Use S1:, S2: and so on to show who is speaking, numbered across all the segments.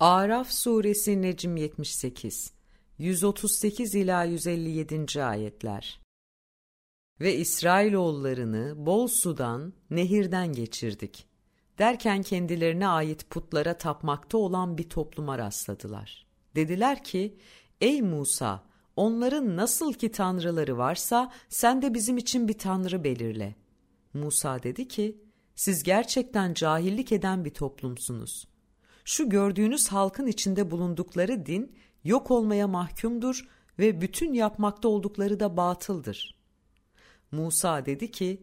S1: Araf suresi Necm 78 138 ila 157. ayetler. Ve İsrailoğullarını bol sudan, nehirden geçirdik. Derken kendilerine ait putlara tapmakta olan bir topluma rastladılar. Dediler ki, ey Musa, onların nasıl ki tanrıları varsa sen de bizim için bir tanrı belirle. Musa dedi ki, siz gerçekten cahillik eden bir toplumsunuz. Şu gördüğünüz halkın içinde bulundukları din yok olmaya mahkumdur ve bütün yapmakta oldukları da batıldır. Musa dedi ki,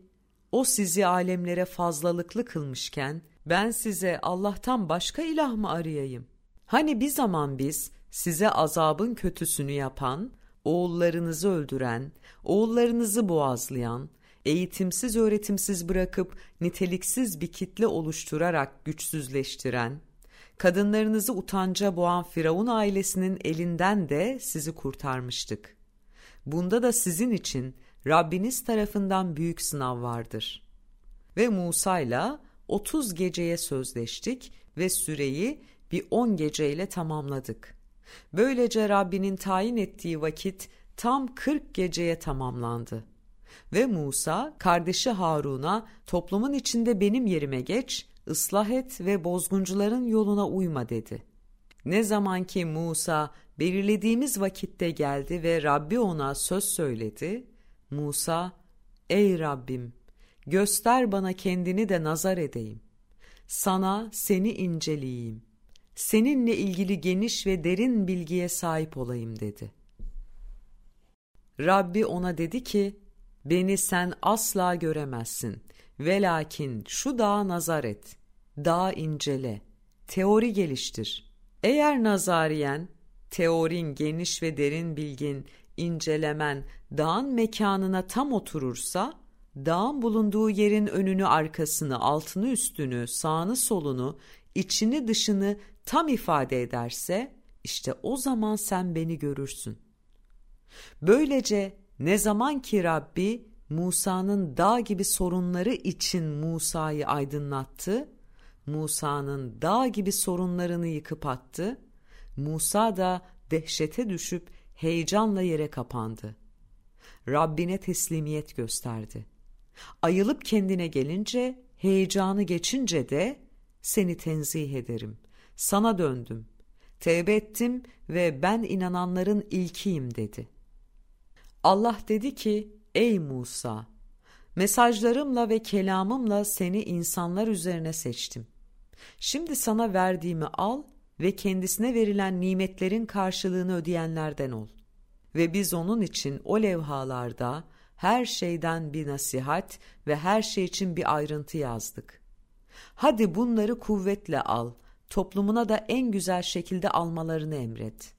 S1: o sizi alemlere fazlalıklı kılmışken ben size Allah'tan başka ilah mı arayayım? Hani bir zaman biz size azabın kötüsünü yapan, oğullarınızı öldüren, oğullarınızı boğazlayan, eğitimsiz öğretimsiz bırakıp niteliksiz bir kitle oluşturarak güçsüzleştiren, kadınlarınızı utanca boğan Firavun ailesinin elinden de sizi kurtarmıştık. Bunda da sizin için Rabbiniz tarafından büyük sınav vardır. Ve Musa ile 30 geceye sözleştik ve süreyi bir 10 geceyle tamamladık. Böylece Rabbinin tayin ettiği vakit tam 40 geceye tamamlandı. Ve Musa kardeşi Harun'a toplumun içinde benim yerime geç, ıslah et ve bozguncuların yoluna uyma dedi. Ne zaman ki Musa belirlediğimiz vakitte geldi ve Rabbi ona söz söyledi, Musa, ey Rabbim göster bana kendini de nazar edeyim. Sana seni inceleyeyim. Seninle ilgili geniş ve derin bilgiye sahip olayım dedi. Rabbi ona dedi ki, beni sen asla göremezsin. Velakin şu dağa nazar et. Dağı incele. Teori geliştir. Eğer nazariyen, teorin geniş ve derin bilgin, incelemen dağın mekanına tam oturursa, dağın bulunduğu yerin önünü arkasını, altını üstünü, sağını solunu, içini dışını tam ifade ederse, işte o zaman sen beni görürsün. Böylece ne zaman ki Rabbi Musa'nın dağ gibi sorunları için Musa'yı aydınlattı, Musa'nın dağ gibi sorunlarını yıkıp attı, Musa da dehşete düşüp heyecanla yere kapandı. Rabbine teslimiyet gösterdi. Ayılıp kendine gelince, heyecanı geçince de seni tenzih ederim. Sana döndüm. Tevbe ettim ve ben inananların ilkiyim dedi. Allah dedi ki, ey Musa, mesajlarımla ve kelamımla seni insanlar üzerine seçtim. Şimdi sana verdiğimi al ve kendisine verilen nimetlerin karşılığını ödeyenlerden ol. Ve biz onun için o levhalarda her şeyden bir nasihat ve her şey için bir ayrıntı yazdık. Hadi bunları kuvvetle al, toplumuna da en güzel şekilde almalarını emret.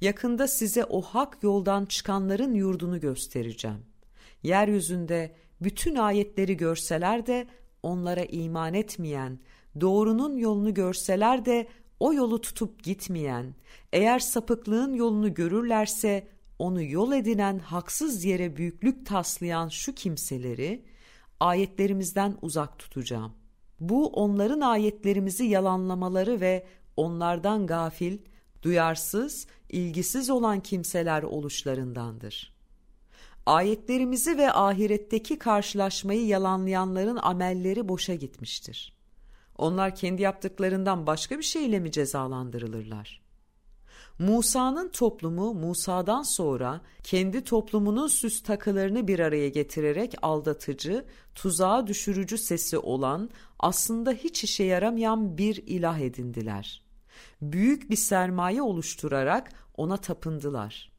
S1: Yakında size o hak yoldan çıkanların yurdunu göstereceğim. Yeryüzünde bütün ayetleri görseler de onlara iman etmeyen, doğrunun yolunu görseler de o yolu tutup gitmeyen, eğer sapıklığın yolunu görürlerse onu yol edinen haksız yere büyüklük taslayan şu kimseleri ayetlerimizden uzak tutacağım. Bu onların ayetlerimizi yalanlamaları ve onlardan gafil, duyarsız, ilgisiz olan kimseler oluşlarındandır. Ayetlerimizi ve ahiretteki karşılaşmayı yalanlayanların amelleri boşa gitmiştir. Onlar kendi yaptıklarından başka bir şeyle mi cezalandırılırlar? Musa'nın toplumu Musa'dan sonra kendi toplumunun süs takılarını bir araya getirerek aldatıcı, tuzağa düşürücü sesi olan aslında hiç işe yaramayan bir ilah edindiler. Büyük bir sermaye oluşturarak ona tapındılar.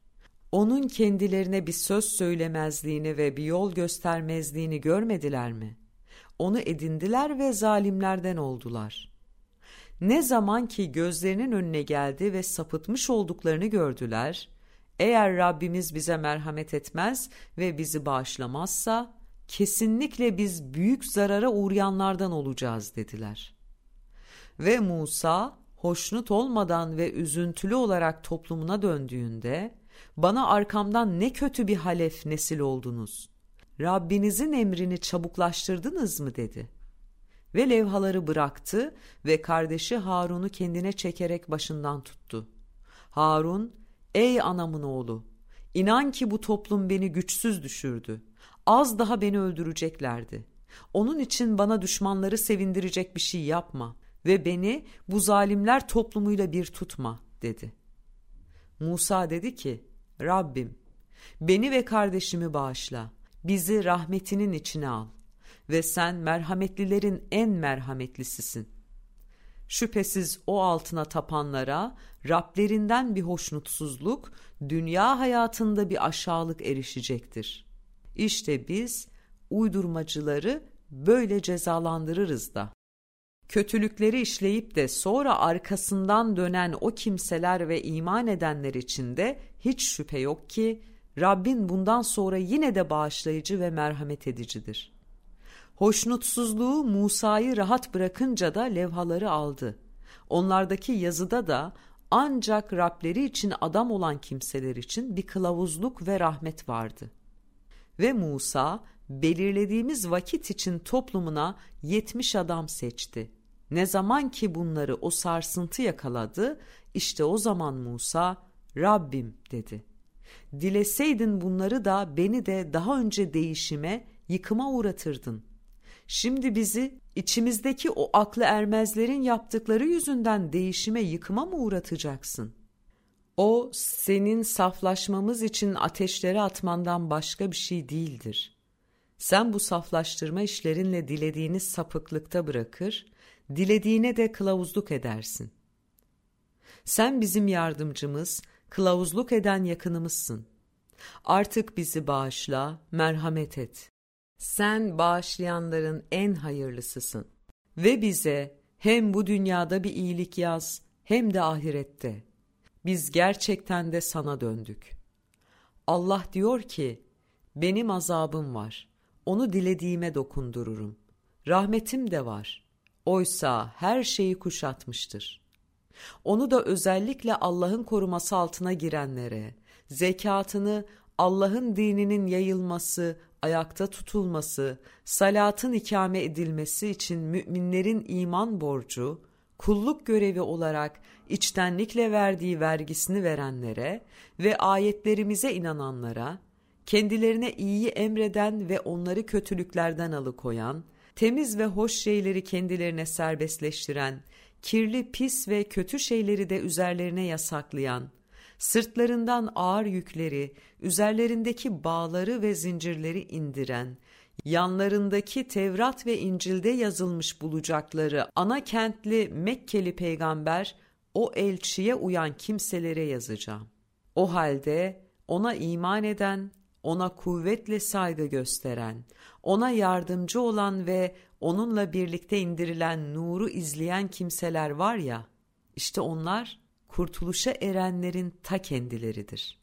S1: Onun kendilerine bir söz söylemezliğini ve bir yol göstermezliğini görmediler mi?'' onu edindiler ve zalimlerden oldular. Ne zaman ki gözlerinin önüne geldi ve sapıtmış olduklarını gördüler, eğer Rabbimiz bize merhamet etmez ve bizi bağışlamazsa, kesinlikle biz büyük zarara uğrayanlardan olacağız dediler. Ve Musa, hoşnut olmadan ve üzüntülü olarak toplumuna döndüğünde, bana arkamdan ne kötü bir halef nesil oldunuz. Rabbinizin emrini çabuklaştırdınız mı dedi. ve levhaları bıraktı ve kardeşi Harun'u kendine çekerek başından tuttu. Harun, ''Ey anamın oğlu, inan ki bu toplum beni güçsüz düşürdü. Az daha beni öldüreceklerdi. Onun için bana düşmanları sevindirecek bir şey yapma ve beni bu zalimler toplumuyla bir tutma.'' dedi. Musa dedi ki, ''Rabbim, beni ve kardeşimi bağışla, bizi rahmetinin içine al ve sen merhametlilerin en merhametlisisin. Şüphesiz o altına tapanlara Rablerinden bir hoşnutsuzluk, dünya hayatında bir aşağılık erişecektir. İşte biz uydurmacıları böyle cezalandırırız da. Kötülükleri işleyip de sonra arkasından dönen o kimseler ve iman edenler için de hiç şüphe yok ki Rabbin bundan sonra yine de bağışlayıcı ve merhamet edicidir.'' Hoşnutsuzluğu Musa'yı rahat bırakınca da levhaları aldı. Onlardaki yazıda da ancak Rableri için adam olan kimseler için bir kılavuzluk ve rahmet vardı. Ve Musa belirlediğimiz vakit için toplumuna yetmiş adam seçti. Ne zaman ki bunları o sarsıntı yakaladı, işte o zaman Musa, Rabbim dedi. Dileseydin bunları da beni de daha önce değişime, yıkıma uğratırdın. Şimdi bizi içimizdeki o aklı ermezlerin yaptıkları yüzünden değişime yıkıma mı uğratacaksın? O senin saflaşmamız için ateşlere atmandan başka bir şey değildir. Sen bu saflaştırma işlerinle dilediğini sapıklıkta bırakır, dilediğine de kılavuzluk edersin. Sen bizim yardımcımız, kılavuzluk eden yakınımızsın. Artık bizi bağışla, merhamet et. Sen bağışlayanların en hayırlısısın. Ve bize hem bu dünyada bir iyilik yaz hem de ahirette. Biz gerçekten de sana döndük. Allah diyor ki, benim azabım var. Onu dilediğime dokundururum. Rahmetim de var. Oysa her şeyi kuşatmıştır. Onu da özellikle Allah'ın koruması altına girenlere, zekatını Allah'ın dininin yayılması, ayakta tutulması, salatın ikame edilmesi için müminlerin iman borcu, kulluk görevi olarak içtenlikle verdiği vergisini verenlere ve ayetlerimize inananlara, kendilerine iyiyi emreden ve onları kötülüklerden alıkoyan, temiz ve hoş şeyleri kendilerine serbestleştiren, kirli, pis ve kötü şeyleri de üzerlerine yasaklayan, sırtlarından ağır yükleri, üzerlerindeki bağları ve zincirleri indiren, yanlarındaki Tevrat ve İncil'de yazılmış bulacakları ana kentli Mekkeli peygamber o elçiye uyan kimselere yazacağım. O halde ona iman eden, ona kuvvetle saygı gösteren, ona yardımcı olan ve onunla birlikte indirilen nuru izleyen kimseler var ya, işte onlar kurtuluşa erenlerin ta kendileridir.